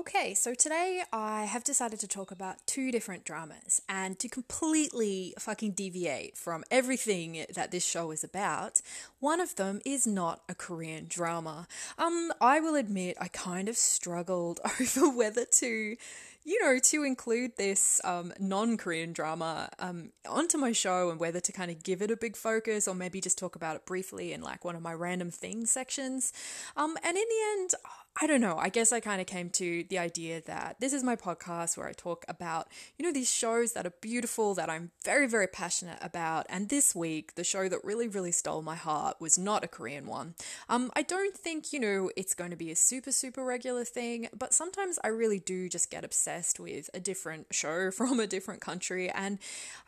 Okay, so today I have decided to talk about two different dramas and to completely fucking deviate from everything that this show is about. One of them is not a Korean drama. Um, I will admit I kind of struggled over whether to you know, to include this um, non Korean drama um, onto my show and whether to kind of give it a big focus or maybe just talk about it briefly in like one of my random things sections. Um, and in the end, I don't know. I guess I kind of came to the idea that this is my podcast where I talk about, you know, these shows that are beautiful, that I'm very, very passionate about. And this week, the show that really, really stole my heart was not a Korean one. Um, I don't think, you know, it's going to be a super, super regular thing, but sometimes I really do just get obsessed with a different show from a different country. And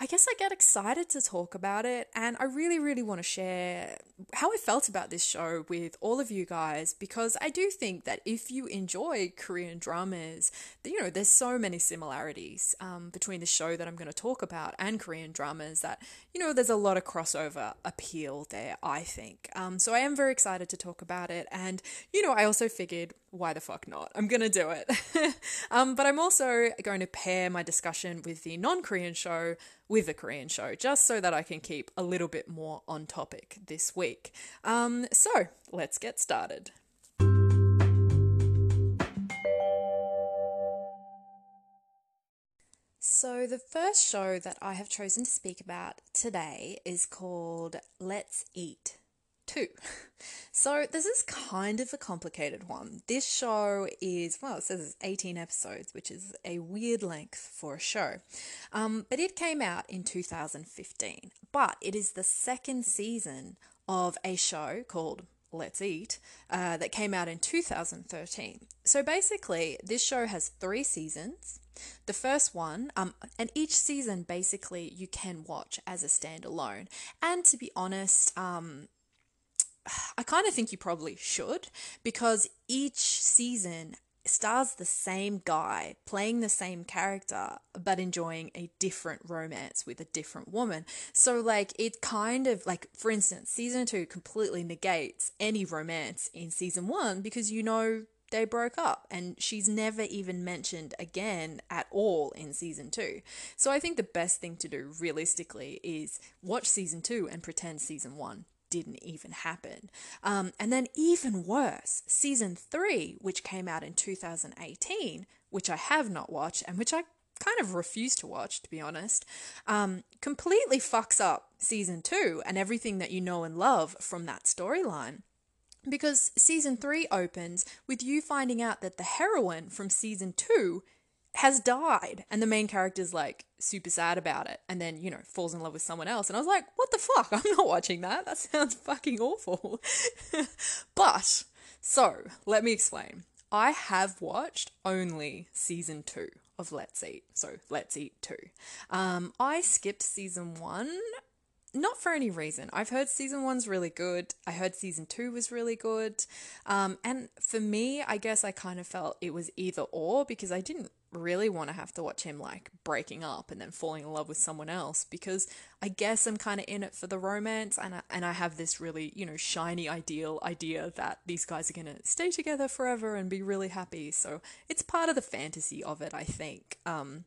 I guess I get excited to talk about it. And I really, really want to share how I felt about this show with all of you guys because I do think that if you enjoy Korean dramas, you know, there's so many similarities um, between the show that I'm going to talk about and Korean dramas that, you know, there's a lot of crossover appeal there, I think. Um, so I am very excited to talk about it. And, you know, I also figured, why the fuck not? I'm going to do it. um, but I'm also going to pair my discussion with the non Korean show with the Korean show, just so that I can keep a little bit more on topic this week. Um, so let's get started. So, the first show that I have chosen to speak about today is called Let's Eat 2. So, this is kind of a complicated one. This show is, well, it says it's 18 episodes, which is a weird length for a show. Um, but it came out in 2015. But it is the second season of a show called Let's Eat uh, that came out in 2013. So, basically, this show has three seasons. The first one, um, and each season basically you can watch as a standalone. And to be honest, um, I kind of think you probably should because each season stars the same guy playing the same character but enjoying a different romance with a different woman. So like it kind of like for instance, season 2 completely negates any romance in season 1 because you know they broke up and she's never even mentioned again at all in season 2. So I think the best thing to do realistically is watch season 2 and pretend season 1 didn't even happen. Um, and then, even worse, season three, which came out in 2018, which I have not watched and which I kind of refuse to watch, to be honest, um, completely fucks up season two and everything that you know and love from that storyline. Because season three opens with you finding out that the heroine from season two has died and the main character's like super sad about it and then you know falls in love with someone else and i was like what the fuck? I'm not watching that. That sounds fucking awful. But so let me explain. I have watched only season two of let's eat. So let's eat two. Um, i skipped season one not for any reason. I've heard season one's really good. I heard season two was really good. Um, and for me, I guess I kind of felt it was either or because I didn't really want to have to watch him like breaking up and then falling in love with someone else because I guess I'm kind of in it for the romance and I, and I have this really, you know, shiny ideal idea that these guys are going to stay together forever and be really happy. So it's part of the fantasy of it, I think. Um,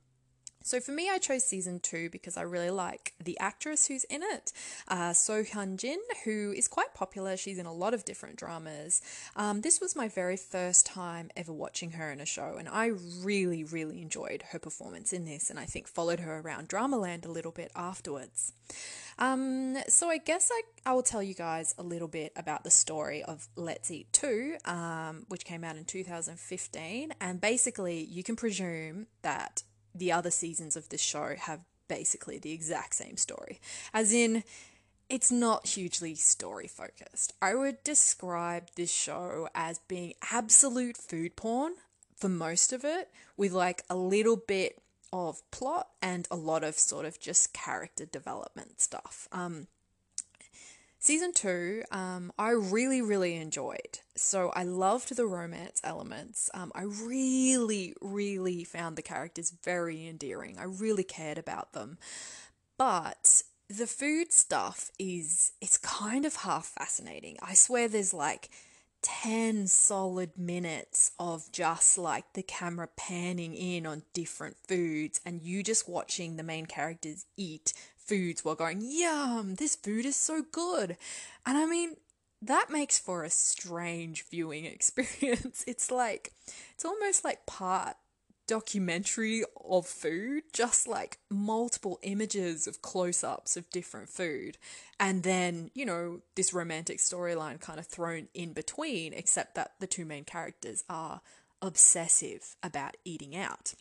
So for me, I chose season two because I really like the actress who's in it, uh, So Hyun Jin, who is quite popular. She's in a lot of different dramas. Um, this was my very first time ever watching her in a show, and I really, really enjoyed her performance in this, and I think followed her around Dramaland a little bit afterwards. Um, so I guess I, I will tell you guys a little bit about the story of Let's Eat 2, um, which came out in 2015, and basically you can presume that the other seasons of this show have basically the exact same story. As in, it's not hugely story focused. I would describe this show as being absolute food porn for most of it, with like a little bit of plot and a lot of sort of just character development stuff. Um, Season two, um, I really, really enjoyed. So I loved the romance elements. Um, I really, really found the characters very endearing. I really cared about them. But the food stuff is, it's kind of half fascinating. I swear there's like 10 solid minutes of just like the camera panning in on different foods and you just watching the main characters eat foods while going, Yum, this food is so good. And I mean, that makes for a strange viewing experience. It's like, it's almost like part documentary of food, just like multiple images of close ups of different food. And then, you know, this romantic storyline kind of thrown in between, except that the two main characters are obsessive about eating out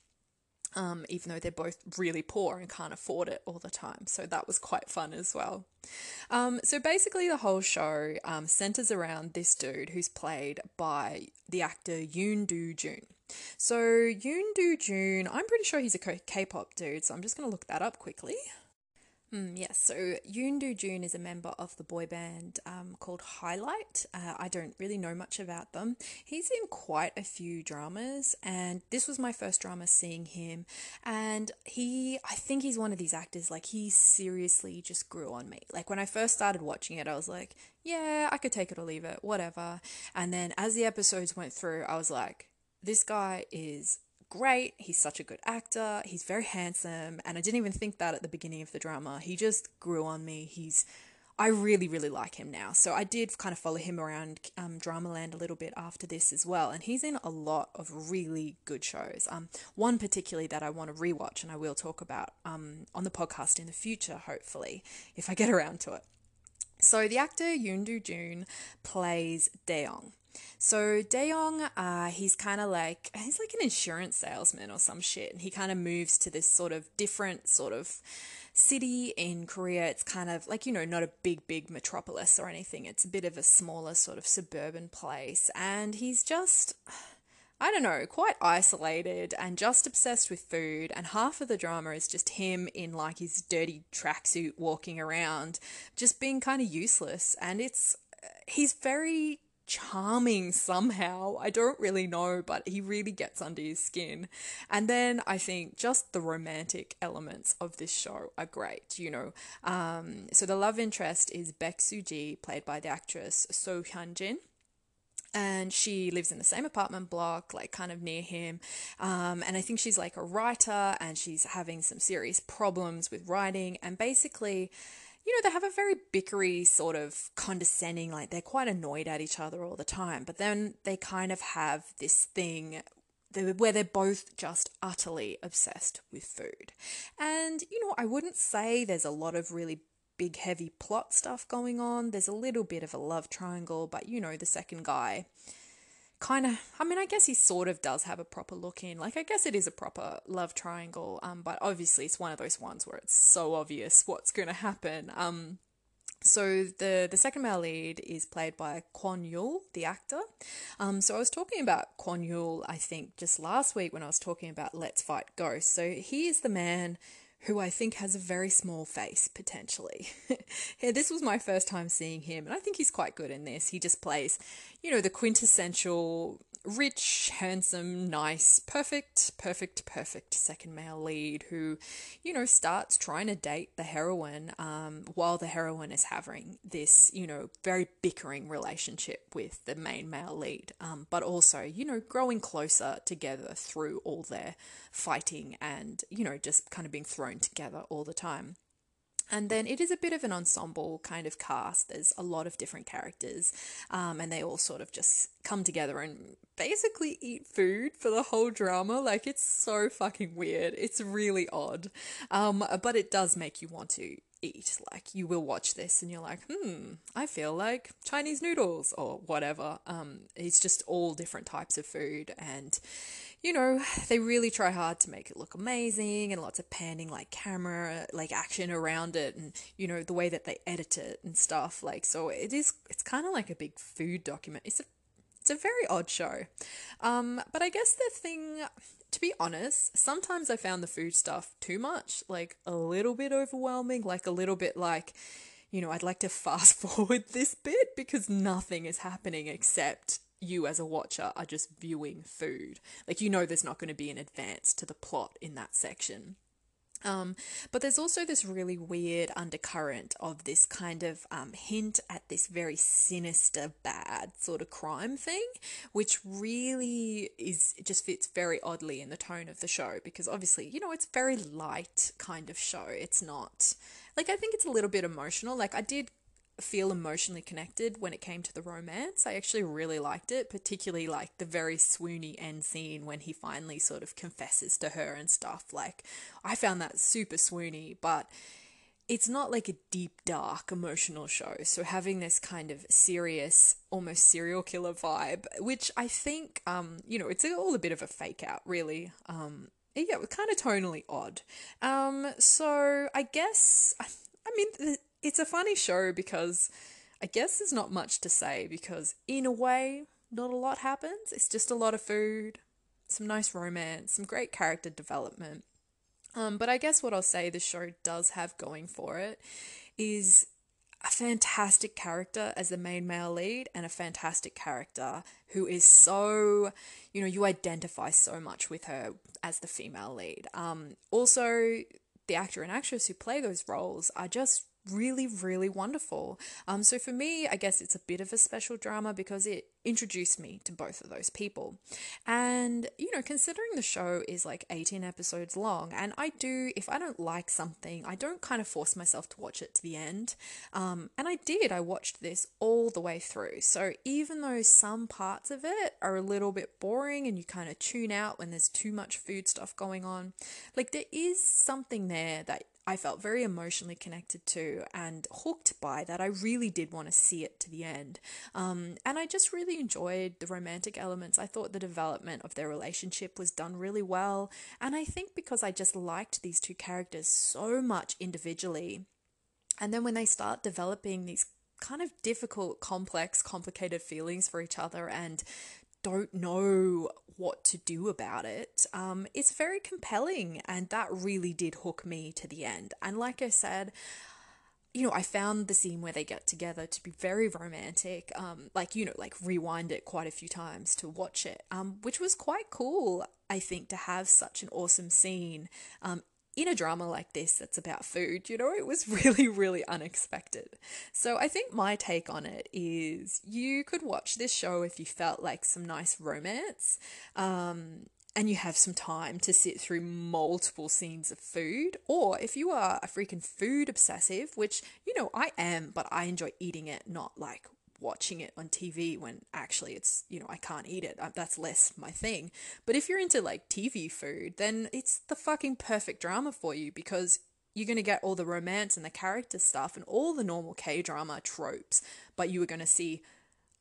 um, even though they're both really poor and can't afford it all the time. So that was quite fun as well. Um, so basically, the whole show um, centers around this dude who's played by the actor Yoon Do Jun. So Yoon Do Jun, I'm pretty sure he's a K pop dude, so I'm just going to look that up quickly. Mm, yes, so Yoon Do Jun is a member of the boy band um, called Highlight. Uh, I don't really know much about them. He's in quite a few dramas, and this was my first drama seeing him. And he, I think he's one of these actors, like, he seriously just grew on me. Like, when I first started watching it, I was like, yeah, I could take it or leave it, whatever. And then as the episodes went through, I was like, this guy is great. He's such a good actor. He's very handsome. And I didn't even think that at the beginning of the drama. He just grew on me. He's, I really, really like him now. So I did kind of follow him around um, Dramaland a little bit after this as well. And he's in a lot of really good shows. Um, one particularly that I want to rewatch and I will talk about um, on the podcast in the future, hopefully, if I get around to it. So the actor Yoon Do Jun plays Daeyoung. So Daeyoung, uh, he's kind of like he's like an insurance salesman or some shit, and he kind of moves to this sort of different sort of city in Korea. It's kind of like you know not a big big metropolis or anything. It's a bit of a smaller sort of suburban place, and he's just. I don't know, quite isolated and just obsessed with food. And half of the drama is just him in like his dirty tracksuit walking around, just being kind of useless. And it's, he's very charming somehow. I don't really know, but he really gets under his skin. And then I think just the romantic elements of this show are great, you know. Um, so the love interest is Baek Soo-ji, played by the actress So Hyun-jin and she lives in the same apartment block, like kind of near him. Um, and I think she's like a writer and she's having some serious problems with writing. And basically, you know, they have a very bickery sort of condescending, like they're quite annoyed at each other all the time. But then they kind of have this thing where they're both just utterly obsessed with food. And, you know, I wouldn't say there's a lot of really big, heavy plot stuff going on. There's a little bit of a love triangle, but, you know, the second guy kind of i mean i guess he sort of does have a proper look in like i guess it is a proper love triangle um but obviously it's one of those ones where it's so obvious what's going to happen um so the the second male lead is played by Kwon Yul, the actor. Um, so I was talking about Kwon Yul, I think, just last week when I was talking about Let's Fight Ghosts. So he is the man who I think has a very small face potentially. yeah, this was my first time seeing him, and I think he's quite good in this. He just plays, you know, the quintessential rich, handsome, nice, perfect, perfect, perfect second male lead who, you know, starts trying to date the heroine um, while the heroine is having this, you know, very bickering relationship with the main male lead, um, but also, you know, growing closer together through all their fighting and, you know, just kind of being thrown together all the time. And then it is a bit of an ensemble kind of cast. There's a lot of different characters, um, and they all sort of just come together and basically eat food for the whole drama. Like, it's so fucking weird. It's really odd. Um, but it does make you want to eat. Like, you will watch this and you're like, hmm, I feel like Chinese noodles or whatever. Um, it's just all different types of food and you know, they really try hard to make it look amazing and lots of panning, like camera, like action around it, and you know, the way that they edit it and stuff. Like, so it is, it's kind of like a big food document. It's a, it's a very odd show. Um, but I guess the thing, to be honest, sometimes I found the food stuff too much, like a little bit overwhelming, like a little bit like, you know, I'd like to fast forward this bit because nothing is happening except you as a watcher are just viewing food. Like you know there's not going to be an advance to the plot in that section. Um, but there's also this really weird undercurrent of this kind of um, hint at this very sinister, bad sort of crime thing, which really is just fits very oddly in the tone of the show because obviously, you know, it's very light kind of show. It's not like I think it's a little bit emotional. Like I did feel emotionally connected when it came to the romance. I actually really liked it, particularly like the very swoony end scene when he finally sort of confesses to her and stuff. Like, I found that super swoony, but it's not like a deep, dark, emotional show. So having this kind of serious, almost serial killer vibe, which I think, um, you know, it's all a bit of a fake out, really. Um, yeah, kind of tonally odd. Um, so I guess, I mean, it's a funny show because I guess there's not much to say because, in a way, not a lot happens. It's just a lot of food, some nice romance, some great character development. Um, but I guess what I'll say the show does have going for it is a fantastic character as the main male lead and a fantastic character who is so, you know, you identify so much with her as the female lead. Um, also, the actor and actress who play those roles are just really, really wonderful. Um, so for me, I guess it's a bit of a special drama because it introduced me to both of those people. And, you know, considering the show is like 18 episodes long, and I do, if I don't like something, I don't kind of force myself to watch it to the end. Um, and I did, I watched this all the way through. So even though some parts of it are a little bit boring and you kind of tune out when there's too much food stuff going on, like there is something there that I felt very emotionally connected to and hooked by that I really did want to see it to the end. Um, and I just really enjoyed the romantic elements. I thought the development of their relationship was done really well. And I think because I just liked these two characters so much individually. And then when they start developing these kind of difficult, complex, complicated feelings for each other and don't know what to do about it, um, it's very compelling. And that really did hook me to the end. And like I said, you know, I found the scene where they get together to be very romantic. Um, like, you know, like rewind it quite a few times to watch it, um, which was quite cool, I think, to have such an awesome scene um, in a drama like this that's about food, you know, it was really, really unexpected. So I think my take on it is you could watch this show if you felt like some nice romance. Um, and you have some time to sit through multiple scenes of food, or if you are a freaking food obsessive, which you know I am, but I enjoy eating it, not like watching it on TV when actually it's, you know, I can't eat it. Uh, that's less my thing. But if you're into like TV food, then it's the fucking perfect drama for you because you're going to get all the romance and the character stuff and all the normal K drama tropes, but you are going to see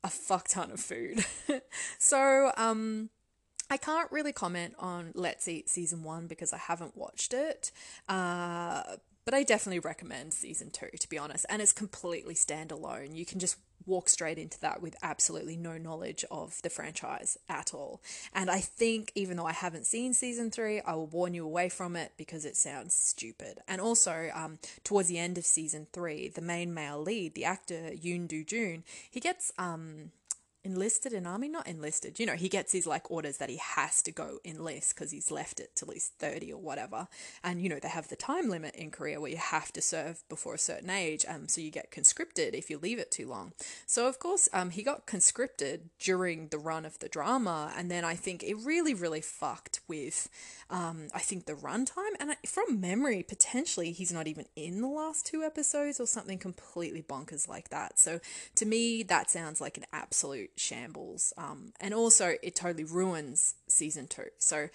a fuck ton of food. so, um, I can't really comment on Let's Eat season one because I haven't watched it. Uh, but I definitely recommend season two, to be honest. And it's completely standalone. You can just walk straight into that with absolutely no knowledge of the franchise at all. And I think, even though I haven't seen season three, I will warn you away from it because it sounds stupid. And also, um, towards the end of season three, the main male lead, the actor Yoon Do Jun, he gets um, enlisted in army, not enlisted. You know, he gets his like orders that he has to go enlist because he's left it till he's 30 or whatever. And, you know, they have the time limit in Korea where you have to serve before a certain age. Um, so you get conscripted if you leave it too long. So, of course, um, he got conscripted during the run of the drama. And then I think it really, really fucked with, um, I think the runtime. And I, from memory, potentially he's not even in the last two episodes or something completely bonkers like that. So to me, that sounds like an absolute shambles. Um, and also, it totally ruins season two. So,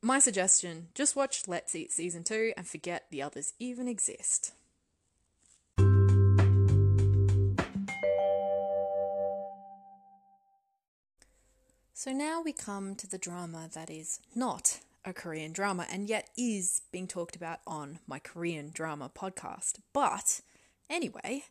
my suggestion just watch Let's Eat season two and forget the others even exist. So now we come to the drama that is not a Korean drama and yet is being talked about on my Korean drama podcast. But Anyway,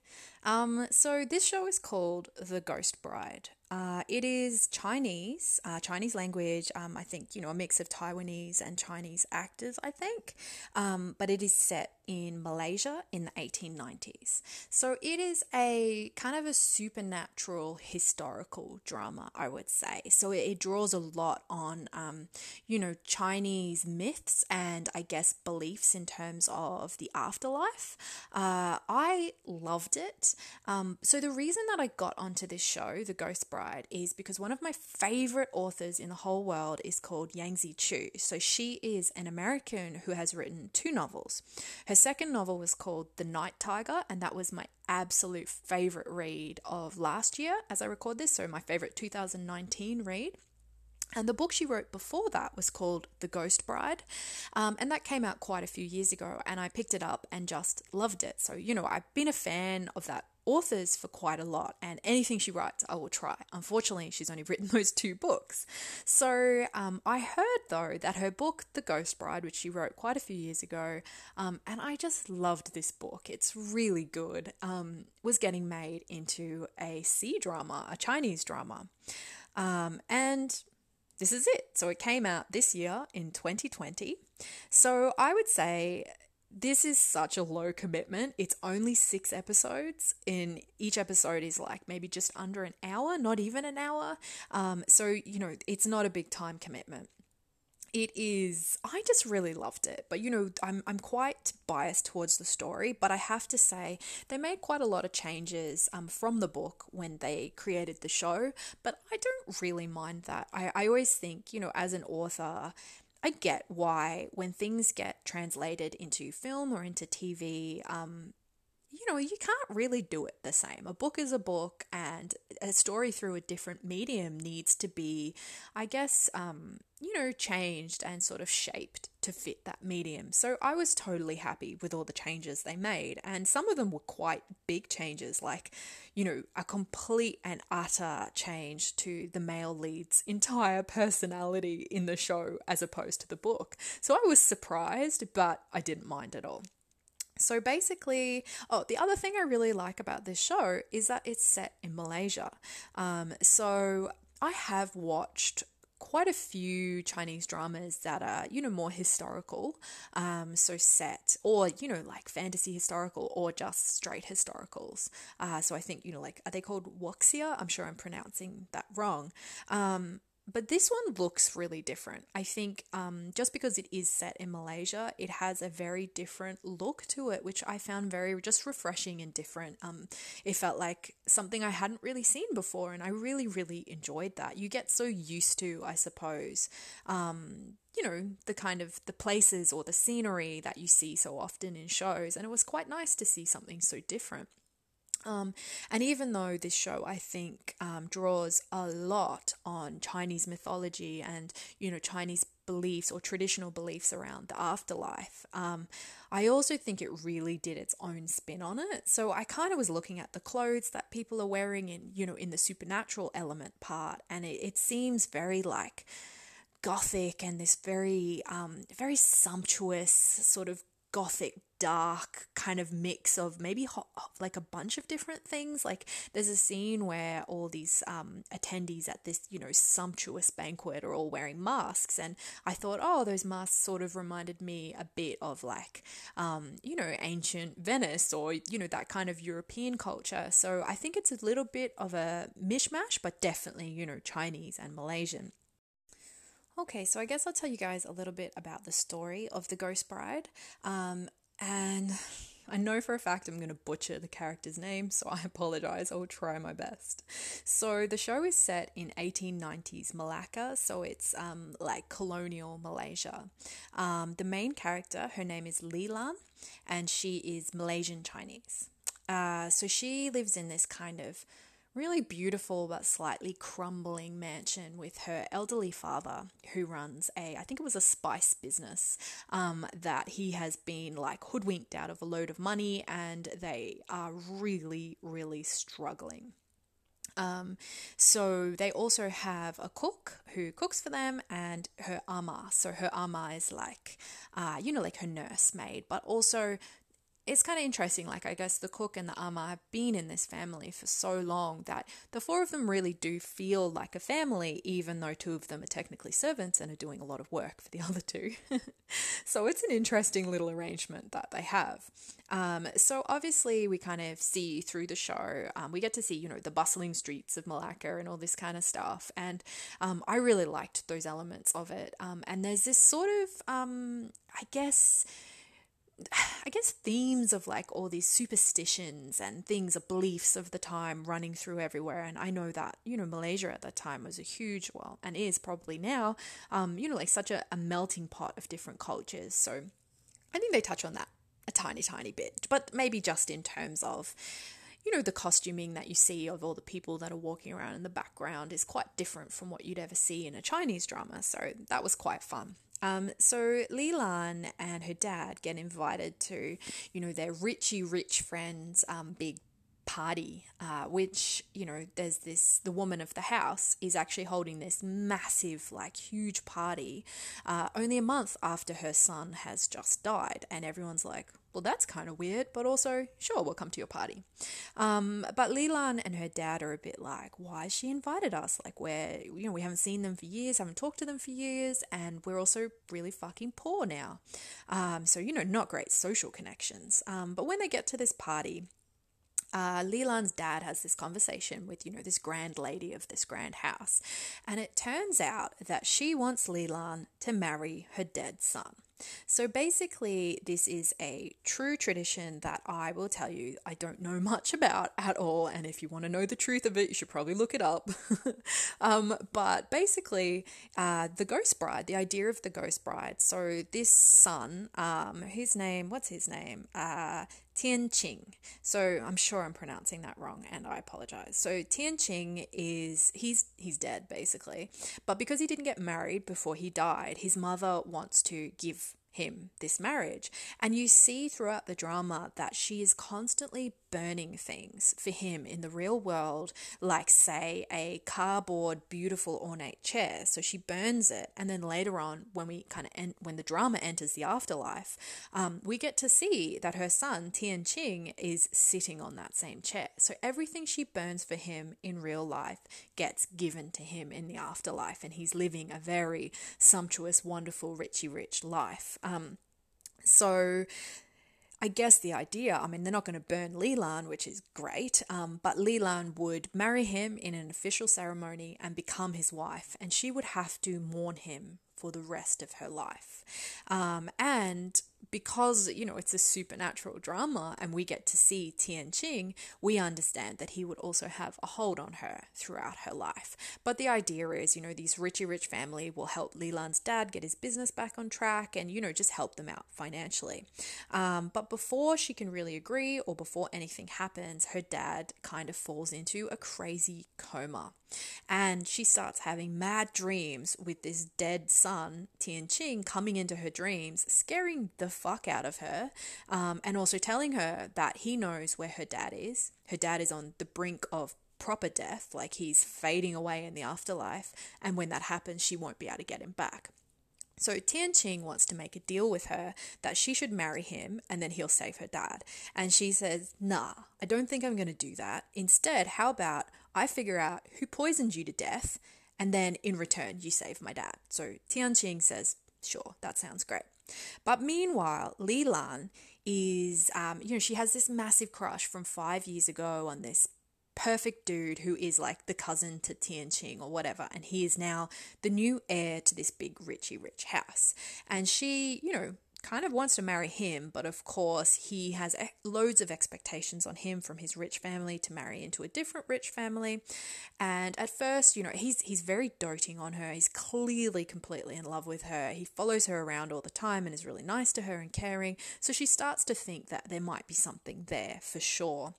um, so this show is called The Ghost Bride. Uh, it is Chinese, uh, Chinese language. Um, I think you know a mix of Taiwanese and Chinese actors. I think, um, but it is set in Malaysia in the 1890s. So it is a kind of a supernatural historical drama, I would say. So it, it draws a lot on, um, you know, Chinese myths and I guess beliefs in terms of the afterlife. Uh, I loved it. Um, so the reason that I got onto this show, The Ghost Bride, is because one of my favorite authors in the whole world is called Yangsze Choo. So she is an American who has written two novels. Her second novel was called The Night Tiger, and that was my absolute favorite read of last year as I record this. So, my favorite 2019 read. And the book she wrote before that was called The Ghost Bride. Um, and that came out quite a few years ago. And I picked it up and just loved it. So, you know, I've been a fan of that authors for quite a lot, and anything she writes, I will try. Unfortunately, she's only written those two books. So um, I heard, though, that her book, The Ghost Bride, which she wrote quite a few years ago, um, and I just loved this book. It's really good, um, was getting made into a C drama, a Chinese drama. Um, and this is it. So it came out this year in 2020. So I would say this is such a low commitment. It's only six episodes, and each episode is like maybe just under an hour, not even an hour. Um, so, you know, it's not a big time commitment. It is, I just really loved it. But, you know, I'm, I'm quite biased towards the story, but I have to say they made quite a lot of changes um, from the book when they created the show. But I don't really mind that. I, I always think, you know, as an author, I get why when things get translated into film or into TV, um, you know, you can't really do it the same. A book is a book, and a story through a different medium needs to be, I guess, um, you know, changed and sort of shaped to fit that medium. So I was totally happy with all the changes they made, and some of them were quite big changes, like, you know, a complete and utter change to the male lead's entire personality in the show as opposed to the book. So I was surprised, but I didn't mind at all. So basically, oh, the other thing I really like about this show is that it's set in Malaysia. Um, so I have watched quite a few Chinese dramas that are, you know, more historical, um, so set, or, you know, like fantasy historical or just straight historicals. Uh, so I think, you know, like, are they called wuxia? I'm sure I'm pronouncing that wrong. Um, but this one looks really different. I think um, just because it is set in Malaysia, it has a very different look to it, which I found very just refreshing and different. Um, it felt like something I hadn't really seen before, and I really, really enjoyed that. You get so used to, I suppose, um, you know, the kind of the places or the scenery that you see so often in shows, and it was quite nice to see something so different. Um, and even though this show, I think, um, draws a lot on Chinese mythology and, you know, Chinese beliefs or traditional beliefs around the afterlife, um, I also think it really did its own spin on it. So I kind of was looking at the clothes that people are wearing in, you know, in the supernatural element part, and it, it seems very like gothic and this very, um, very sumptuous sort of gothic dark kind of mix of maybe like a bunch of different things. Like there's a scene where all these um, attendees at this, you know, sumptuous banquet are all wearing masks. And I thought, oh, those masks sort of reminded me a bit of like, um, you know, ancient Venice or, you know, that kind of European culture. So I think it's a little bit of a mishmash, but definitely, you know, Chinese and Malaysian. Okay, so I guess I'll tell you guys a little bit about the story of the Ghost Bride. Um, and I know for a fact I'm going to butcher the character's name, so I apologize. I will try my best. So the show is set in 1890s Malacca, so it's um, like colonial Malaysia. Um, the main character, her name is Li Lan, and she is Malaysian Chinese. Uh, so she lives in this kind of really beautiful but slightly crumbling mansion with her elderly father who runs a i think it was a spice business um, that he has been like hoodwinked out of a load of money and they are really really struggling um, so they also have a cook who cooks for them and her ama. So her ama is like, uh, you know, like her nursemaid, but also it's kind of interesting. Like, I guess the cook and the ama have been in this family for so long that the four of them really do feel like a family, even though two of them are technically servants and are doing a lot of work for the other two. so it's an interesting little arrangement that they have. Um, so obviously, we kind of see through the show, um, we get to see, you know, the bustling streets of Malacca and all this kind of stuff. And um, I really liked those elements of it. Um, and there's this sort of, um, I guess, I guess themes of like all these superstitions and things, or beliefs of the time running through everywhere. And I know that, you know, Malaysia at that time was a huge, well, and is probably now, um, you know, like such a, a melting pot of different cultures. So I think they touch on that a tiny, tiny bit, but maybe just in terms of, you know, the costuming that you see of all the people that are walking around in the background is quite different from what you'd ever see in a Chinese drama. So that was quite fun. Um, so Li Lan and her dad get invited to, you know, their richy rich friend's um, big party, uh, which, you know, there's this, the woman of the house is actually holding this massive, like, huge party uh, only a month after her son has just died. And everyone's like, well, that's kind of weird, but also, sure, we'll come to your party. Um, but Li Lan and her dad are a bit like, why has she invited us? Like, we're, you know, we haven't seen them for years, haven't talked to them for years, and we're also really fucking poor now. Um, so, you know, not great social connections. Um, but when they get to this party, uh, Li Lan's dad has this conversation with, you know, this grand lady of this grand house. And it turns out that she wants Li Lan to marry her dead son. So basically, this is a true tradition that I will tell you I don't know much about at all. And if you want to know the truth of it, you should probably look it up. um, but basically, uh, the ghost bride, the idea of the ghost bride. So this son, um, his name, what's his name? Uh, Tian Qing. So I'm sure I'm pronouncing that wrong and I apologize. So Tian Qing is he's he's dead basically. But because he didn't get married before he died, his mother wants to give him this marriage. And you see throughout the drama that she is constantly burning things for him in the real world, like, say, a cardboard, beautiful, ornate chair. So she burns it. And then later on, when we kind of en- when the drama enters the afterlife, um, we get to see that her son, Tian Qing, is sitting on that same chair. So everything she burns for him in real life gets given to him in the afterlife. And he's living a very sumptuous, wonderful, richy rich life. Um, so I guess the idea, I mean, they're not going to burn Li Lan, which is great, um, but Li Lan would marry him in an official ceremony and become his wife, and she would have to mourn him for the rest of her life. Um, and because, you know, it's a supernatural drama and we get to see Tian Qing, we understand that he would also have a hold on her throughout her life. But the idea is, you know, these richy rich family will help Li Lan's dad get his business back on track and, you know, just help them out financially. Um, but before she can really agree or before anything happens, her dad kind of falls into a crazy coma. And she starts having mad dreams with this dead son, Tian Qing, coming into her dreams, scaring the fuck out of her, um, and also telling her that he knows where her dad is. Her dad is on the brink of proper death, like he's fading away in the afterlife, and when that happens, she won't be able to get him back. So Tian Qing wants to make a deal with her that she should marry him and then he'll save her dad. And she says, Nah, I don't think I'm going to do that. Instead, how about I figure out who poisoned you to death and then in return you save my dad. So Tian Qing says, Sure, that sounds great. But meanwhile, Li Lan is, um, you know, she has this massive crush from five years ago on this perfect dude who is like the cousin to Tian Qing or whatever, and he is now the new heir to this big richy rich house. And she, you know, kind of wants to marry him, but of course he has loads of expectations on him from his rich family to marry into a different rich family. And at first, you know, he's he's very doting on her. He's clearly completely in love with her. He follows her around all the time and is really nice to her and caring. So she starts to think that there might be something there for sure.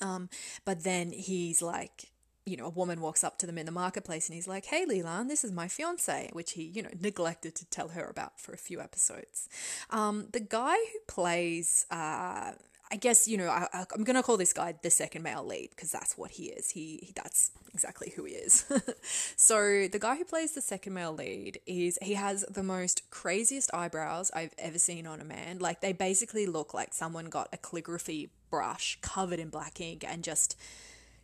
Um, but then he's like, you know, a woman walks up to them in the marketplace and he's like, Hey, Li Lan, this is my fiance, which he, you know, neglected to tell her about for a few episodes. Um, the guy who plays, uh, I guess, you know, I, am going to call this guy the second male lead because that's what he is. He, he That's exactly who he is. so the guy who plays the second male lead is, he has the most craziest eyebrows I've ever seen on a man. Like, they basically look like someone got a calligraphy brush covered in black ink and just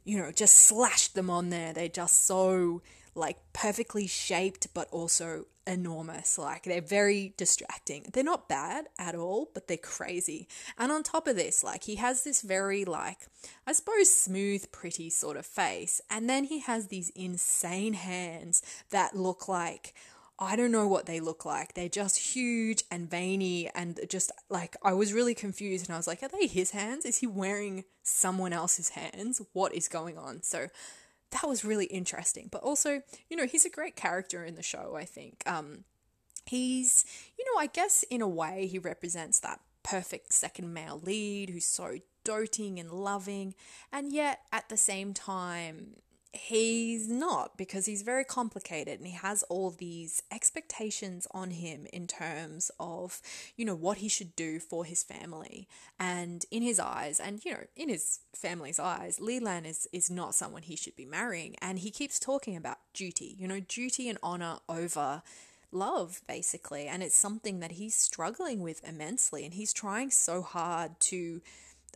you know, just slashed them on there. They're just so like perfectly shaped, but also enormous. Like they're very distracting. They're not bad at all, but they're crazy. And on top of this, like he has this very like I suppose smooth, pretty sort of face, and then he has these insane hands that look like I don't know what they look like. They're just huge and veiny and just like I was really confused and I was like, are they his hands? Is he wearing someone else's hands? What is going on? So that was really interesting. But also, you know, he's a great character in the show, I think. Um he's, you know, I guess in a way he represents that perfect second male lead who's so doting and loving and yet at the same time he's not because he's very complicated and he has all these expectations on him in terms of you know what he should do for his family. And in his eyes and you know in his family's eyes Li Lan is is not someone he should be marrying. And he keeps talking about duty you know duty and honor over love basically. And it's something that he's struggling with immensely. And he's trying so hard to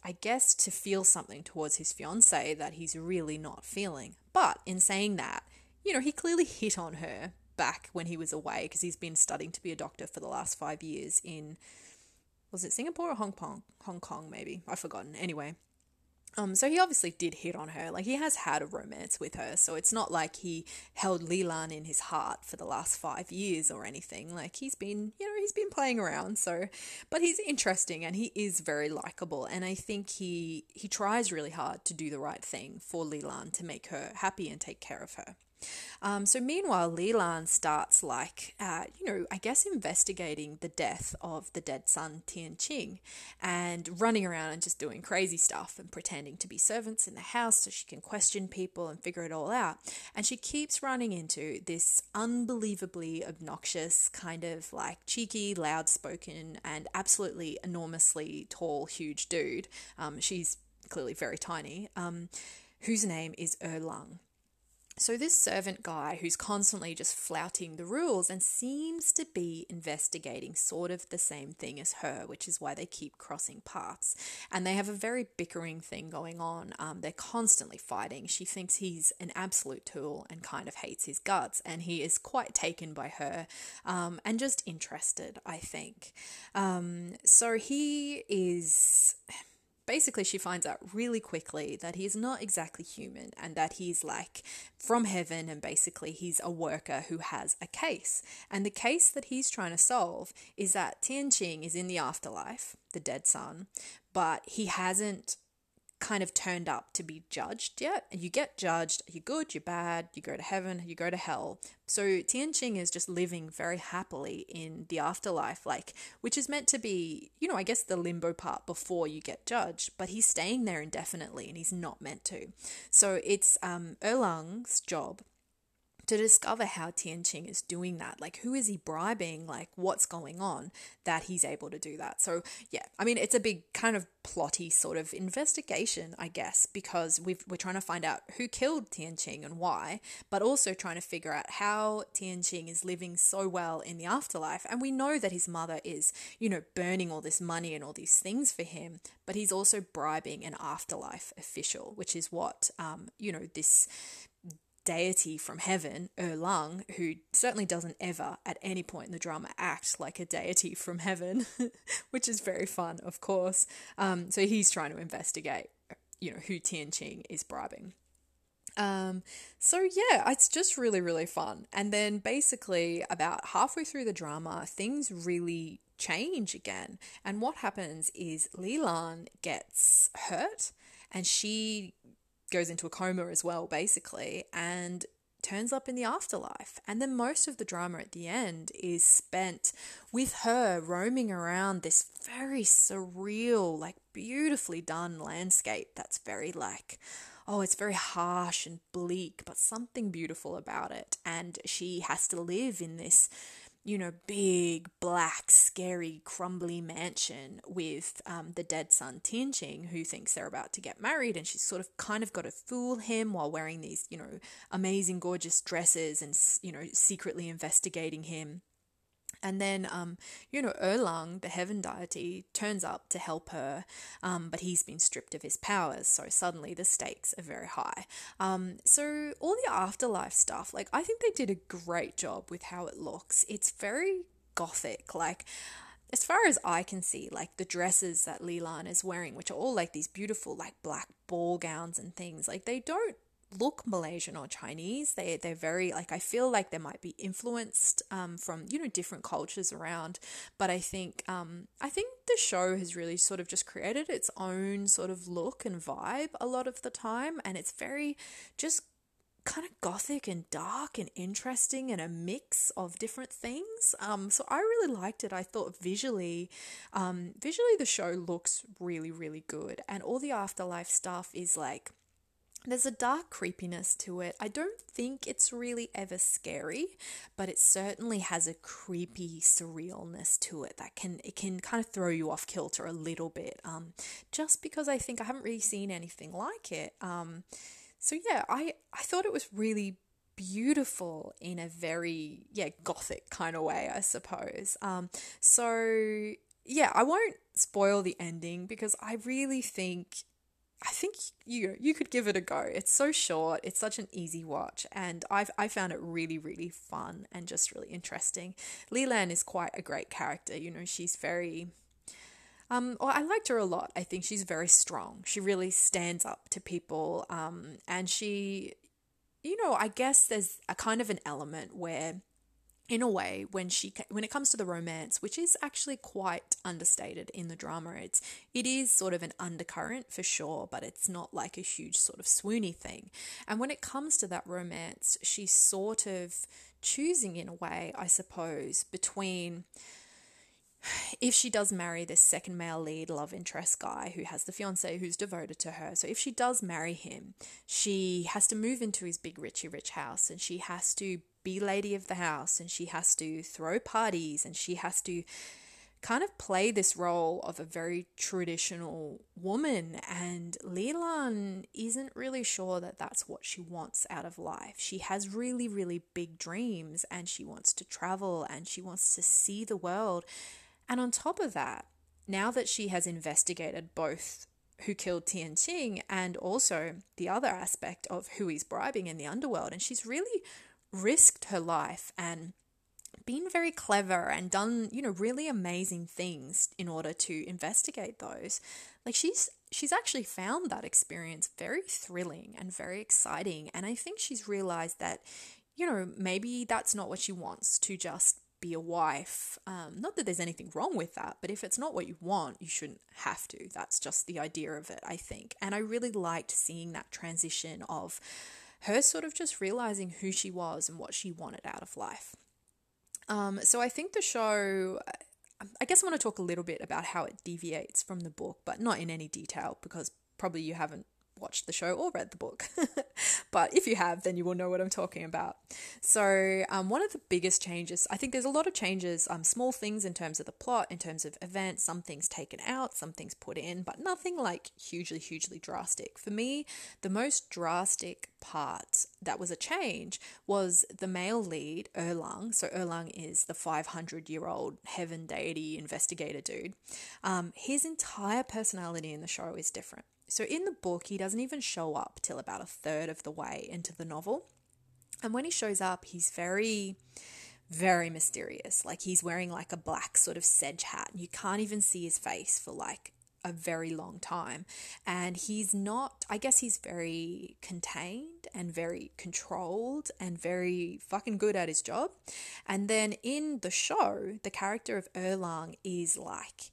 I guess, to feel something towards his fiancee that he's really not feeling. But in saying that, you know, he clearly hit on her back when he was away because he's been studying to be a doctor for the last five years in, was it Singapore or Hong Kong? Hong Kong, maybe. I've forgotten. Anyway, um, so he obviously did hit on her. Like he has had a romance with her, so it's not like he held Li Lan in his heart for the last five years or anything. Like he's been, you know, he's been playing around. So, but he's interesting and he is very likable, and I think he he tries really hard to do the right thing for Li Lan to make her happy and take care of her. Um, so meanwhile, Li Lan starts like, uh, you know, I guess investigating the death of the dead son Tian Qing, and running around and just doing crazy stuff and pretending to be servants in the house so she can question people and figure it all out. And she keeps running into this unbelievably obnoxious, kind of like cheeky, loud spoken, and absolutely enormously tall, huge dude. Um, she's clearly very tiny. Um, whose name is Erlang. So, this servant guy who's constantly just flouting the rules and seems to be investigating sort of the same thing as her, which is why they keep crossing paths. And they have a very bickering thing going on. Um, they're constantly fighting. She thinks he's an absolute tool and kind of hates his guts, and he is quite taken by her um, and just interested, I think. Um, so, he is basically she finds out really quickly that he's not exactly human and that he's like from heaven and basically he's a worker who has a case. And the case that he's trying to solve is that Tian Qing is in the afterlife, the dead son, but he hasn't kind of turned up to be judged yet. You get judged, you're good, you're bad, you go to heaven, you go to hell. So Tian Qing is just living very happily in the afterlife, like which is meant to be, you know, I guess the limbo part before you get judged, but he's staying there indefinitely and he's not meant to. So it's um Erlang's job to discover how Tian Qing is doing that. Like, who is he bribing? Like, what's going on that he's able to do that? So, yeah, I mean, it's a big kind of plotty sort of investigation, I guess, because we are trying to find out who killed Tian Qing and why, but also trying to figure out how Tian Qing is living so well in the afterlife. And we know that his mother is, you know, burning all this money and all these things for him, but he's also bribing an afterlife official, which is what, um, you know, this deity from heaven, Erlang, who certainly doesn't ever at any point in the drama act like a deity from heaven, which is very fun, of course. Um, so he's trying to investigate, you know, who Tian Qing is bribing. Um, so yeah, it's just really, really fun. And then basically, about halfway through the drama, things really change again. And what happens is Li Lan gets hurt and she goes into a coma as well, basically, and turns up in the afterlife. And then most of the drama at the end is spent with her roaming around this very surreal, like beautifully done landscape that's very like, oh, it's very harsh and bleak, but something beautiful about it. And she has to live in this you know, big, black, scary, crumbly mansion with um, the dead son Tian Qing, who thinks they're about to get married, and she's sort of kind of got to fool him while wearing these, you know, amazing, gorgeous dresses and, you know, secretly investigating him. And then, um, you know, Erlang, the heaven deity, turns up to help her, um, but he's been stripped of his powers, so suddenly the stakes are very high. Um, so, all the afterlife stuff, like, I think they did a great job with how it looks. It's very gothic. Like, as far as I can see, like the dresses that Li Lan is wearing, which are all like these beautiful, like black ball gowns and things, like they don't look Malaysian or Chinese. They they're very like I feel like they might be influenced um, from you know different cultures around. But I think um, I think the show has really sort of just created its own sort of look and vibe a lot of the time, and it's very just kind of gothic and dark and interesting and a mix of different things. Um, so I really liked it. I thought visually, um, visually the show looks really really good, and all the afterlife stuff is like there's a dark creepiness to it. I don't think it's really ever scary, but it certainly has a creepy surrealness to it that can it can kind of throw you off kilter a little bit. Um, just because I think I haven't really seen anything like it. Um, so yeah, I I thought it was really beautiful in a very yeah gothic kind of way, I suppose. Um, so yeah, I won't spoil the ending because I really think I think you you could give it a go. It's so short. It's such an easy watch, and I've I found it really really fun and just really interesting. Li is quite a great character. You know, she's very. Um, well, I liked her a lot. I think she's very strong. She really stands up to people. Um, and she, you know, I guess there's a kind of an element where in a way when she when it comes to the romance which is actually quite understated in the drama it's it is sort of an undercurrent for sure but it's not like a huge sort of swoony thing. And when it comes to that romance she's sort of choosing in a way i suppose between if she does marry this second male lead love interest guy who has the fiance who's devoted to her, so if she does marry him, she has to move into his big richy rich house and she has to be lady of the house and she has to throw parties and she has to kind of play this role of a very traditional woman and Li Lan isn't really sure that that's what she wants out of life. She has really really big dreams and she wants to travel and she wants to see the world. And on top of that, now that she has investigated both who killed Tian Qing and also the other aspect of who he's bribing in the underworld and she's really risked her life and been very clever and done, you know, really amazing things in order to investigate those. Like she's she's actually found that experience very thrilling and very exciting and I think she's realized that you know, maybe that's not what she wants to just be a wife. Um, not that there's anything wrong with that, but if it's not what you want, you shouldn't have to. That's just the idea of it, I think. And I really liked seeing that transition of her sort of just realizing who she was and what she wanted out of life. Um, so I think the show, I guess I want to talk a little bit about how it deviates from the book, but not in any detail because probably you haven't watched the show or read the book. but if you have, then you will know what I'm talking about. So, um, one of the biggest changes, I think there's a lot of changes, um, small things in terms of the plot, in terms of events, some things taken out, some things put in, but nothing like hugely, hugely drastic. For me, the most drastic part that was a change was the male lead, Erlang. So, Erlang is the 500 year old heaven deity investigator dude. Um, his entire personality in the show is different. So, in the book, he doesn't even show up till about a third of the way into the novel. And when he shows up, he's very, very mysterious. Like he's wearing like a black sort of sedge hat. And you can't even see his face for like a very long time. And he's not, I guess he's very contained and very controlled and very fucking good at his job. And then in the show, the character of Erlang is like,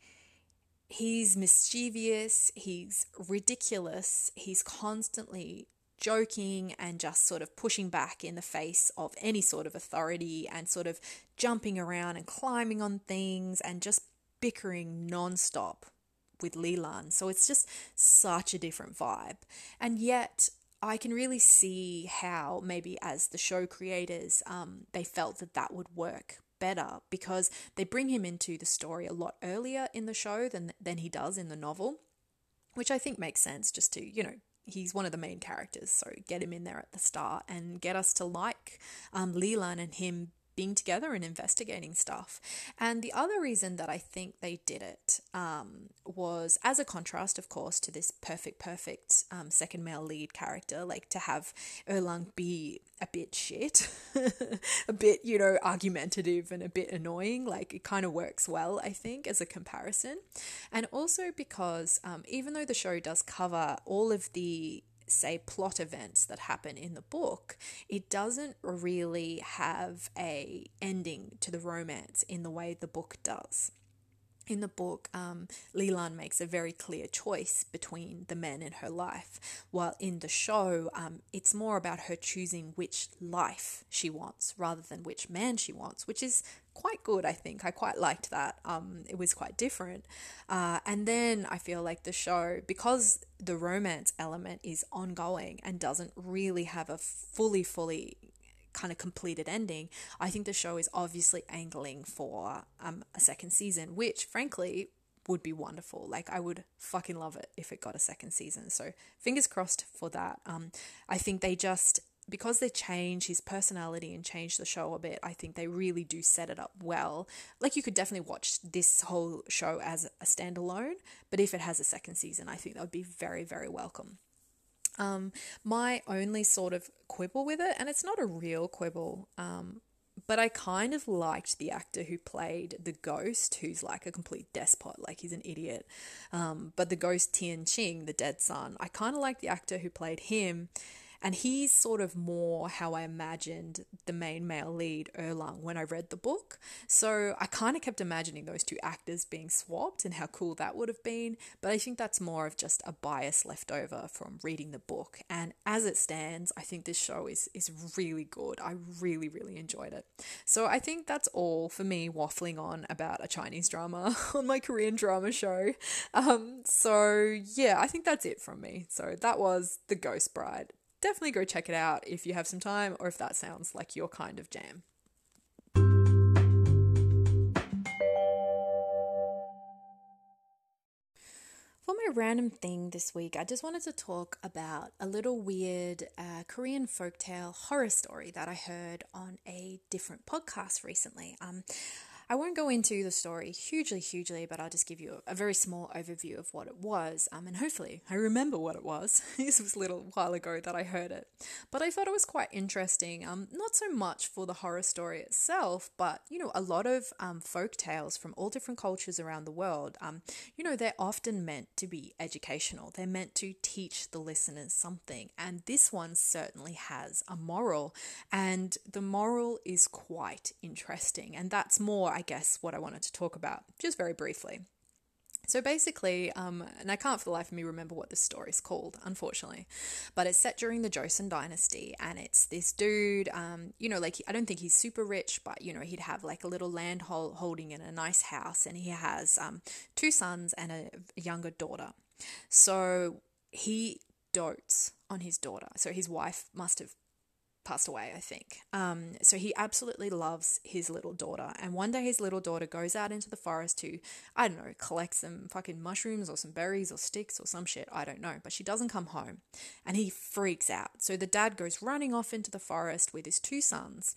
he's mischievous, he's ridiculous, he's constantly joking and just sort of pushing back in the face of any sort of authority and sort of jumping around and climbing on things and just bickering nonstop with Li Lan. So it's just such a different vibe. And yet, I can really see how maybe as the show creators, um, they felt that that would work better because they bring him into the story a lot earlier in the show than than he does in the novel, which I think makes sense. Just to you know, he's one of the main characters, so get him in there at the start and get us to like um, Li Lan and him being together and investigating stuff. And the other reason that I think they did it um, was as a contrast, of course, to this perfect, perfect um, second male lead character, like to have Erlang be a bit shit, a bit, you know, argumentative and a bit annoying. Like it kind of works well, I think, as a comparison. And also because um, even though the show does cover all of the say plot events that happen in the book it doesn't really have a ending to the romance in the way the book does. In the book, um, Li Lan makes a very clear choice between the men in her life, while in the show, um, it's more about her choosing which life she wants rather than which man she wants, which is quite good, I think. I quite liked that. Um, it was quite different. Uh, and then I feel like the show, because the romance element is ongoing and doesn't really have a fully, fully kind of completed ending, I think the show is obviously angling for um, a second season, which frankly would be wonderful. Like I would fucking love it if it got a second season. So fingers crossed for that. Um, I think they just because they change his personality and change the show a bit, I think they really do set it up well. Like you could definitely watch this whole show as a standalone, but if it has a second season, I think that would be very, very welcome. Um, my only sort of quibble with it, and it's not a real quibble, um, but I kind of liked the actor who played the ghost, who's like a complete despot, like he's an idiot. Um, but the ghost Tian Qing, the dead son, I kind of like the actor who played him and he's sort of more how I imagined the main male lead, Erlang, when I read the book. So I kind of kept imagining those two actors being swapped and how cool that would have been. But I think that's more of just a bias left over from reading the book. And as it stands, I think this show is, is really good. I really, really enjoyed it. So I think that's all for me waffling on about a Chinese drama on my Korean drama show. Um, so yeah, I think that's it from me. So that was The Ghost Bride definitely go check it out if you have some time or if that sounds like your kind of jam. For my random thing this week, I just wanted to talk about a little weird uh, Korean folktale horror story that I heard on a different podcast recently. Um, I won't go into the story hugely, hugely, but I'll just give you a, very small overview of what it was, um, and hopefully I remember what it was. this was a little while ago that I heard it, but I thought it was quite interesting. Um, not so much for the horror story itself, but you know, a lot of um, folk tales from all different cultures around the world. Um, you know, they're often meant to be educational. They're meant to teach the listeners something, and this one certainly has a moral, and the moral is quite interesting, and that's more I guess, what I wanted to talk about, just very briefly. So basically, um, and I can't for the life of me remember what this story is called, unfortunately, but it's set during the Joseon dynasty, and it's this dude, um, you know, like I don't think he's super rich, but you know, he'd have like a little land holding in a nice house, and he has um, two sons and a younger daughter. So he dotes on his daughter. So his wife must have passed away, I think. Um, so he absolutely loves his little daughter. And one day his little daughter goes out into the forest to, I don't know, collect some fucking mushrooms or some berries or sticks or some shit. I don't know. But she doesn't come home. And he freaks out. So the dad goes running off into the forest with his two sons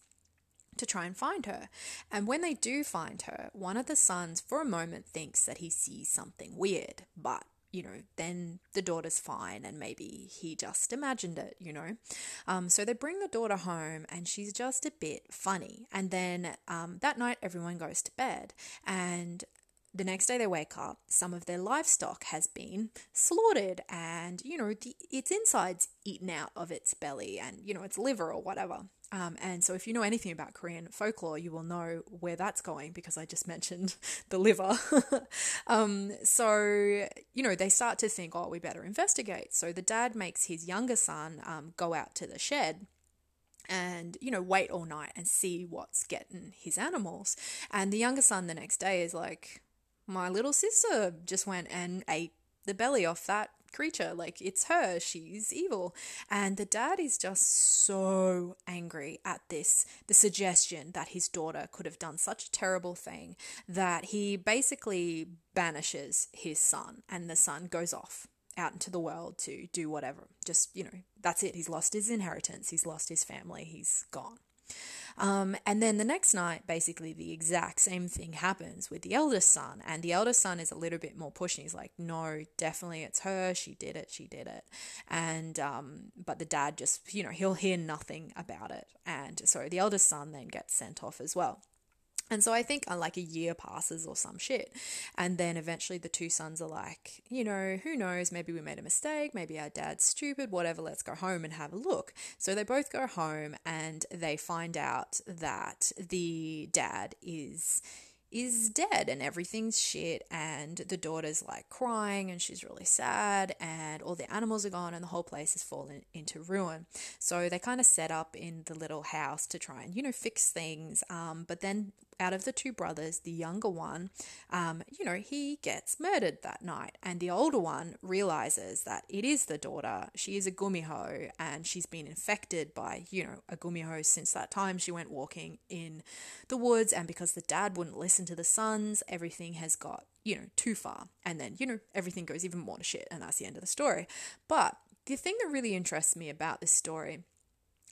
to try and find her. And when they do find her, one of the sons for a moment thinks that he sees something weird, but you know, then the daughter's fine and maybe he just imagined it, you know. Um, so they bring the daughter home and she's just a bit funny. And then um, that night, everyone goes to bed. And the next day they wake up, some of their livestock has been slaughtered and, you know, the, its insides eaten out of its belly and, you know, its liver or whatever. Um, and so, if you know anything about Korean folklore, you will know where that's going because I just mentioned the liver. um, so, you know, they start to think, oh, we better investigate. So, the dad makes his younger son um, go out to the shed and you know wait all night and see what's getting his animals and the younger son the next day is like my little sister just went and ate the belly off that creature. Like, it's her. She's evil. And the dad is just so angry at this the suggestion that his daughter could have done such a terrible thing that he basically banishes his son, and the son goes off out into the world to do whatever. Just, you know, that's it. He's lost his inheritance, he's lost his family, he's gone. Um, and then the next night, basically the exact same thing happens with the eldest son. And the eldest son is a little bit more pushing. He's like, no, definitely it's her. She did it. She did it. And, um, but the dad just, you know, he'll hear nothing about it. And so the eldest son then gets sent off as well. And so I think uh, like a year passes or some shit. And then eventually the two sons are like, you know, who knows? Maybe we made a mistake. Maybe our dad's stupid, whatever. Let's go home and have a look. So they both go home and they find out that the dad is is dead and everything's shit and the daughter's like crying and she's really sad and all the animals are gone and the whole place has fallen into ruin so they kind of set up in the little house to try and you know fix things um, but then out of the two brothers, the younger one, um, you know, he gets murdered that night. And the older one realizes that it is the daughter. She is a gumiho and she's been infected by, you know, a gumiho since that time she went walking in the woods. And because the dad wouldn't listen to the sons, everything has got, you know, too far. And then, you know, everything goes even more to shit. And that's the end of the story. But the thing that really interests me about this story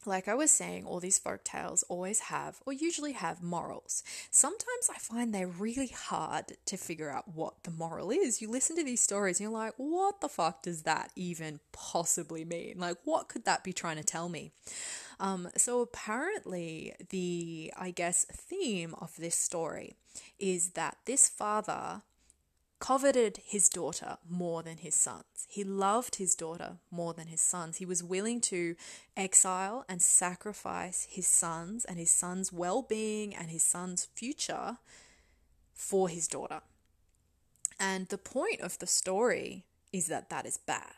like I was saying, all these folk tales always have, or usually have, morals. Sometimes I find they're really hard to figure out what the moral is. You listen to these stories and you're like, what the fuck does that even possibly mean? Like, what could that be trying to tell me? Um, so apparently, the, I guess, theme of this story is that this father coveted his daughter more than his sons. He loved his daughter more than his sons. He was willing to exile and sacrifice his sons and his sons' well being and his sons' future for his daughter. And the point of the story is that that is bad.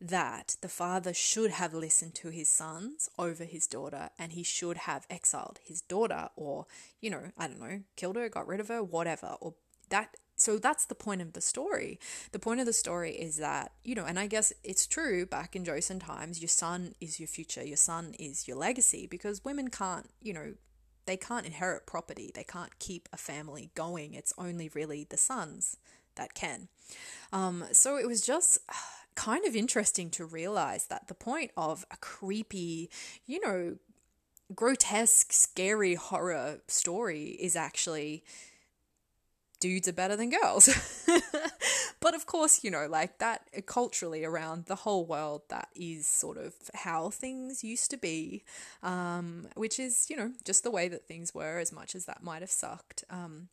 That the father should have listened to his sons over his daughter and he should have exiled his daughter or, you know, I don't know, killed her, got rid of her, whatever, or that so that's the point of the story. The point of the story is that, you know, and I guess it's true back in Joseon times, your son is your future, your son is your legacy, because women can't, you know, they can't inherit property, they can't keep a family going. It's only really the sons that can. Um, so it was just kind of interesting to realize that the point of a creepy, you know, grotesque, scary horror story is actually dudes are better than girls. but of course, you know, like that culturally around the whole world, that is sort of how things used to be, um, which is, you know, just the way that things were, as much as that might have sucked. Um,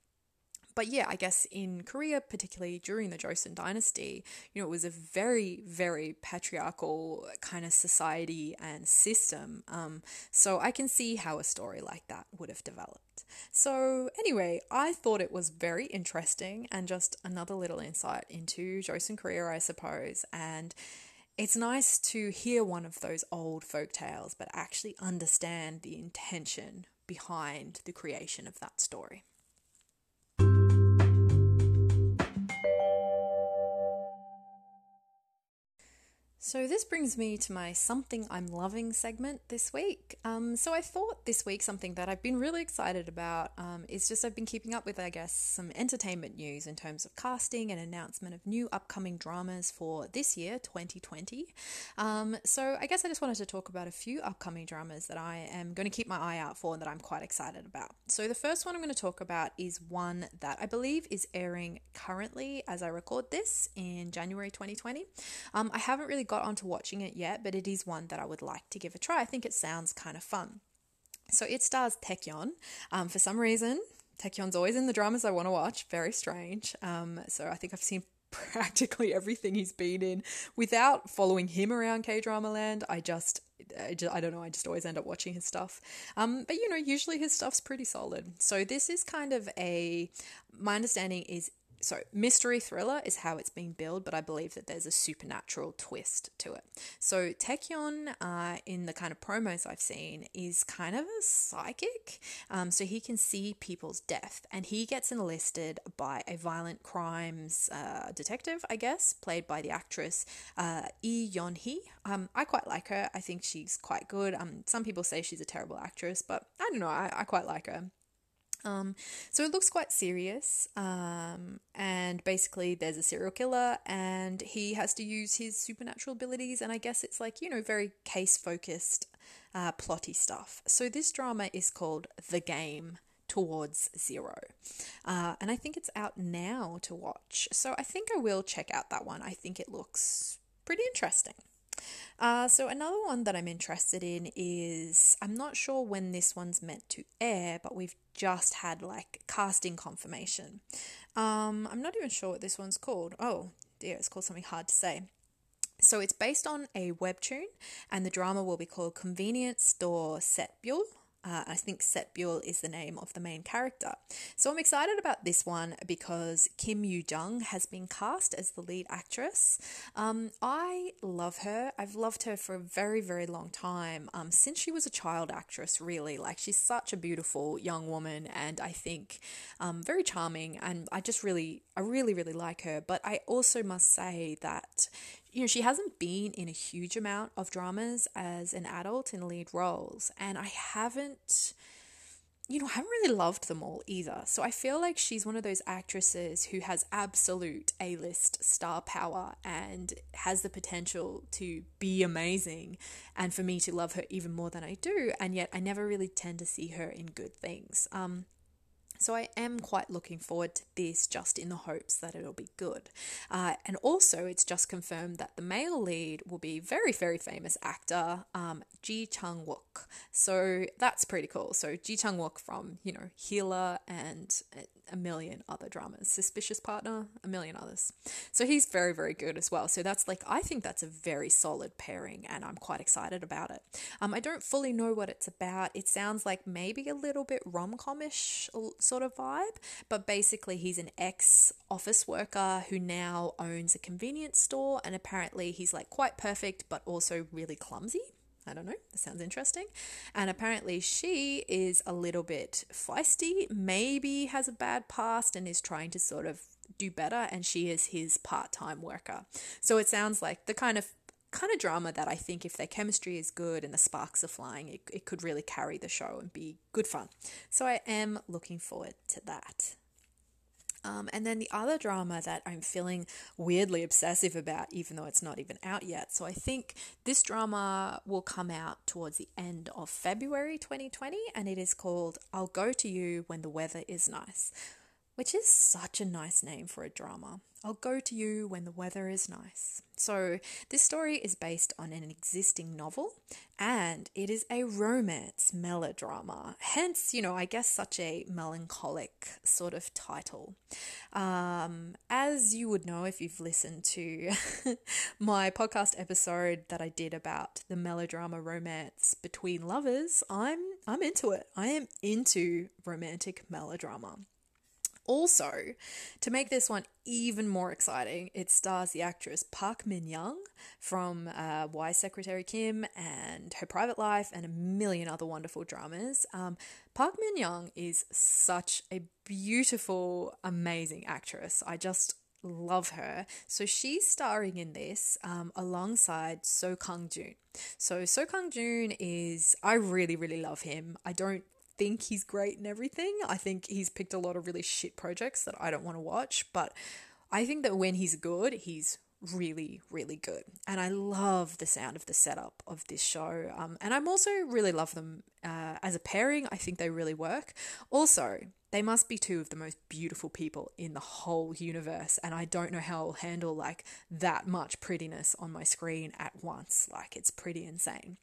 but yeah, I guess in Korea, particularly during the Joseon dynasty, you know, it was a very, very patriarchal kind of society and system. Um, so I can see how a story like that would have developed. So anyway, I thought it was very interesting and just another little insight into Joseon Korea, I suppose. And it's nice to hear one of those old folk tales, but actually understand the intention behind the creation of that story. So, this brings me to my something I'm loving segment this week. Um, so, I thought this week something that I've been really excited about um, is just I've been keeping up with, I guess, some entertainment news in terms of casting and announcement of new upcoming dramas for this year, 2020. Um, so, I guess I just wanted to talk about a few upcoming dramas that I am going to keep my eye out for and that I'm quite excited about. So, the first one I'm going to talk about is one that I believe is airing currently as I record this in January 2020. Um, I haven't really got onto watching it yet, but it is one that I would like to give a try. I think it sounds kind of fun. So it stars Taecyeon. Um, for some reason, Taecyeon's always in the dramas I want to watch. Very strange. Um, so I think I've seen practically everything he's been in without following him around K drama land. I just, I just, I don't know. I just always end up watching his stuff. Um, but you know, usually his stuff's pretty solid. So this is kind of a. My understanding is so mystery thriller is how it's being billed, but I believe that there's a supernatural twist to it. So Taecyeon, uh, in the kind of promos I've seen, is kind of a psychic. Um, so he can see people's death, and he gets enlisted by a violent crimes uh, detective, I guess, played by the actress uh, Lee Yeon Hee. Um, I quite like her. I think she's quite good. Um, some people say she's a terrible actress, but I don't know. I, I quite like her. Um, so it looks quite serious. Um, and basically, there's a serial killer, and he has to use his supernatural abilities. And I guess it's like, you know, very case focused, uh, plotty stuff. So this drama is called The Game Towards Zero. Uh, and I think it's out now to watch. So I think I will check out that one. I think it looks pretty interesting. Uh, so another one that I'm interested in is I'm not sure when this one's meant to air, but we've just had like casting confirmation. Um, I'm not even sure what this one's called. Oh dear, it's called something hard to say. So it's based on a webtoon, and the drama will be called Convenience Store Setbyul uh, I think Setbyul is the name of the main character. So I'm excited about this one because Kim Yoo Jung has been cast as the lead actress. Um, I love her. I've loved her for a very, very long time um, since she was a child actress, really. Like, she's such a beautiful young woman and I think um, very charming. And I just really, I really, really like her. But I also must say that you know, she hasn't been in a huge amount of dramas as an adult in lead roles, and I haven't, you know, I haven't really loved them all either. So I feel like she's one of those actresses who has absolute A list star power and has the potential to be amazing, and for me to love her even more than I do, and yet I never really tend to see her in good things. Um, so I am quite looking forward to this just in the hopes that it'll be good. Uh, and also, it's just confirmed that the male lead will be very, very famous actor um, Ji Chang Wook. So that's pretty cool. So Ji Chang Wook from, you know, Healer and a million other dramas, Suspicious Partner, a million others. So he's very, very good as well. So that's like, I think that's a very solid pairing and I'm quite excited about it. Um, I don't fully know what it's about. It sounds like maybe a little bit rom comish sort of vibe, but basically he's an ex office worker who now owns a convenience store and apparently he's like quite perfect but also really clumsy. I don't know. That sounds interesting. And apparently, she is a little bit feisty, maybe has a bad past, and is trying to sort of do better. And she is his part time worker. So it sounds like the kind of kind of drama that I think if their chemistry is good and the sparks are flying, it, it could really carry the show and be good fun. So I am looking forward to that. Um, and then the other drama that I'm feeling weirdly obsessive about, even though it's not even out yet. So I think this drama will come out towards the end of February 2020, and it is called I'll Go to You When the Weather is Nice which is such a nice name for a drama. I'll go to you when the weather is nice. So, this story is based on an existing novel and it is a romance melodrama. Hence, you know, I guess such a melancholic sort of title. Um, as you would know if you've listened to my podcast episode that I did about the melodrama romance between lovers, I'm I'm into it. I am into romantic melodrama. Also, to make this one even more exciting, it stars the actress Park Min Young from uh, Why Secretary Kim and Her Private Life and a million other wonderful dramas. Um, Park Min Young is such a beautiful, amazing actress. I just love her. So she's starring in this um, alongside Seo Kang Joon. So Seo Kang Joon is I really really love him. I don't think he's great and everything. I think he's picked a lot of really shit projects that I don't want to watch, but I think that when he's good, he's really, really good. And I love the sound of the setup of this show. Um, and I'm also really love them uh, as a pairing. I think they really work. Also, they must be two of the most beautiful people in the whole universe. And I don't know how I'll handle like that much prettiness on my screen at once. Like, it's pretty insane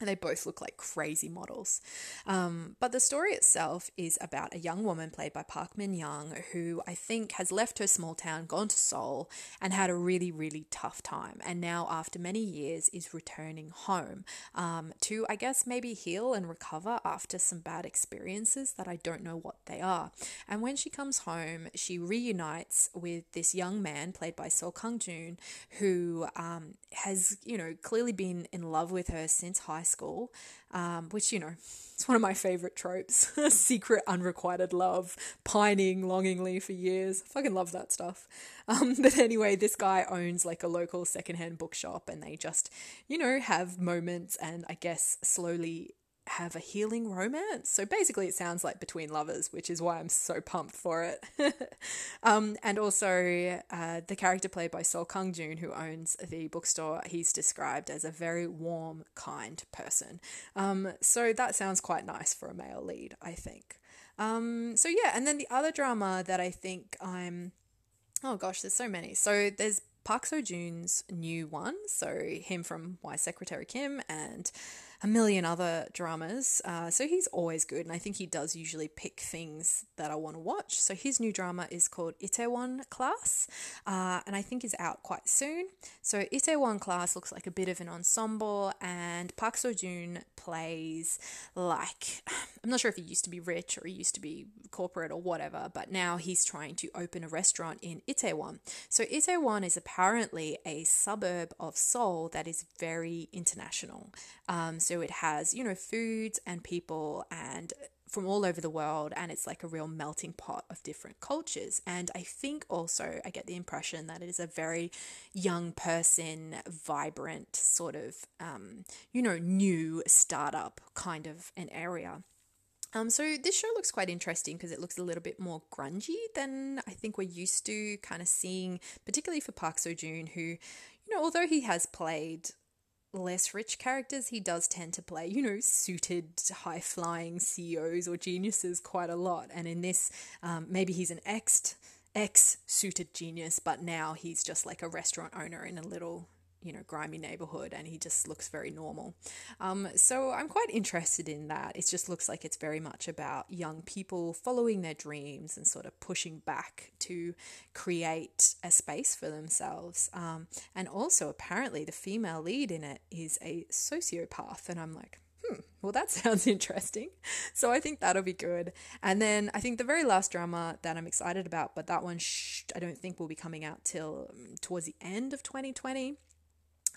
and they both look like crazy models. Um, but the story itself is about a young woman played by Park Min Young who I think has left her small town, gone to Seoul, and had a really, really tough time. And now, after many years, is returning home um, to, I guess, maybe heal and recover after some bad experiences that I don't know what they are. And when she comes home, she reunites with this young man played by Seo Kang Joon who um, has, you know, clearly been in love with her since high school, um, which, you know, it's one of my favorite tropes secret unrequited love, pining longingly for years. I fucking love that stuff. Um, but anyway, this guy owns like a local secondhand bookshop and they just, you know, have moments and I guess slowly have a healing romance. So basically, it sounds like Between Lovers, which is why I'm so pumped for it. um, and also, uh, the character played by Seo Kang Joon, who owns the bookstore, he's described as a very warm, kind person. Um, so that sounds quite nice for a male lead, I think. Um, so yeah, and then the other drama that I think I'm. Oh gosh, there's so many. So there's Park Seo Joon's new one, so him from Why Secretary Kim and a million other dramas. Uh, so he's always good, and I think he does usually pick things that I want to watch. So his new drama is called Itaewon Class, uh, and I think is out quite soon. So Itaewon Class looks like a bit of an ensemble, and Park Seo Joon plays like I'm not sure if he used to be rich or he used to be corporate or whatever, but now he's trying to open a restaurant in Itaewon. So Itaewon is apparently a suburb of Seoul that is very international. Um, so it has, you know, foods and people and from all over the world and it's like a real melting pot of different cultures. And i think also i get the impression that it is a very young person vibrant sort of um, you know new startup kind of an area. Um, so this show looks quite interesting because it looks a little bit more grungy than I think we're used to kind of seeing, particularly for Park Seo Joon, who, you know, although he has played less rich characters, he does tend to play, you know, suited, high flying CEOs or geniuses quite a lot. And in this, um, maybe he's an ex ex suited genius, but now he's just like a restaurant owner in a little you know, grimy neighborhood and he just looks very normal. Um, so I'm quite interested in that. It just looks like it's very much about young people following their dreams and sort of pushing back to create a space for themselves. Um, and also, apparently, the female lead in it is a sociopath. And I'm like, hmm, well, that sounds interesting. So I think that'll be good. And then I think the very last drama that I'm excited about, but that one sh- I don't think will be coming out till um, towards the end of 2020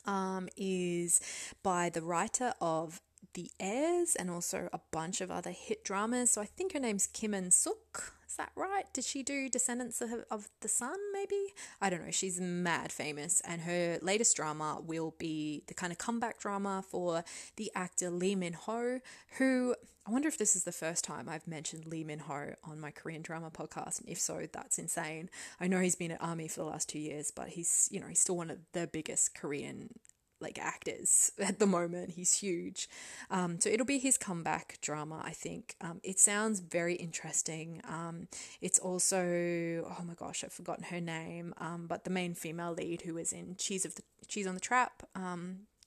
um, is by the writer of The Heirs and also a bunch of other hit dramas. So I think her name's Kim Eun Sook. Is that right? Did she do Descendants of, of the Sun, maybe? I don't know. She's mad famous, and her latest drama will be the kind of comeback drama for the actor Lee Min Ho, who I wonder if this is the first time I've mentioned Lee Min Ho on my Korean drama podcast, and if so, that's insane. I know he's been at Army for the last two years, but he's you know he's still one of the biggest Korean like actors at the moment. He's huge. Um, so it'll be his comeback drama, I think. Um, it sounds very interesting. Um, it's also oh my gosh, I've forgotten her name. Um, but the main female lead who is in Cheese of the Cheese on the Trap.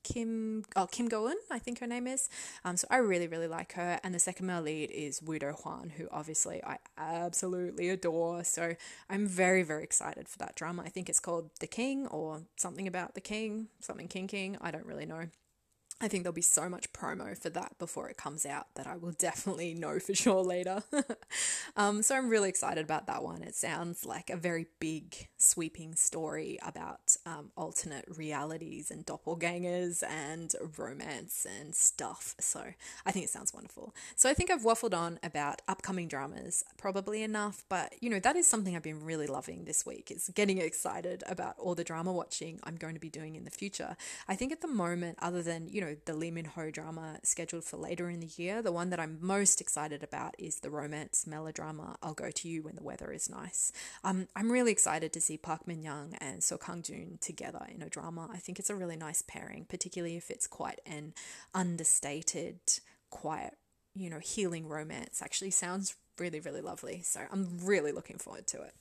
Kim, oh, Kim Go-eun, I think her name is. Um, so I really, really like her. And the second male lead is Woo Do-hwan, who obviously I absolutely adore. So I'm very, very excited for that drama. I think it's called The King or something about the King, something King King. I don't really know. I think there'll be so much promo for that before it comes out that I will definitely know for sure later. um, so I'm really excited about that one. It sounds like a very big, sweeping story about um, alternate realities and doppelgangers and romance and stuff. So I think it sounds wonderful. So I think I've waffled on about upcoming dramas probably enough, but you know, that is something I've been really loving this week is getting excited about all the drama watching I'm going to be doing in the future. I think at the moment, other than, you the Lee Ho drama scheduled for later in the year. The one that I'm most excited about is the romance melodrama I'll Go to You When the Weather is Nice. Um, I'm really excited to see Park Min Young and Seo Kang Joon together in a drama. I think it's a really nice pairing, particularly if it's quite an understated, quiet, you know, healing romance. Actually, sounds really, really lovely. So I'm really looking forward to it.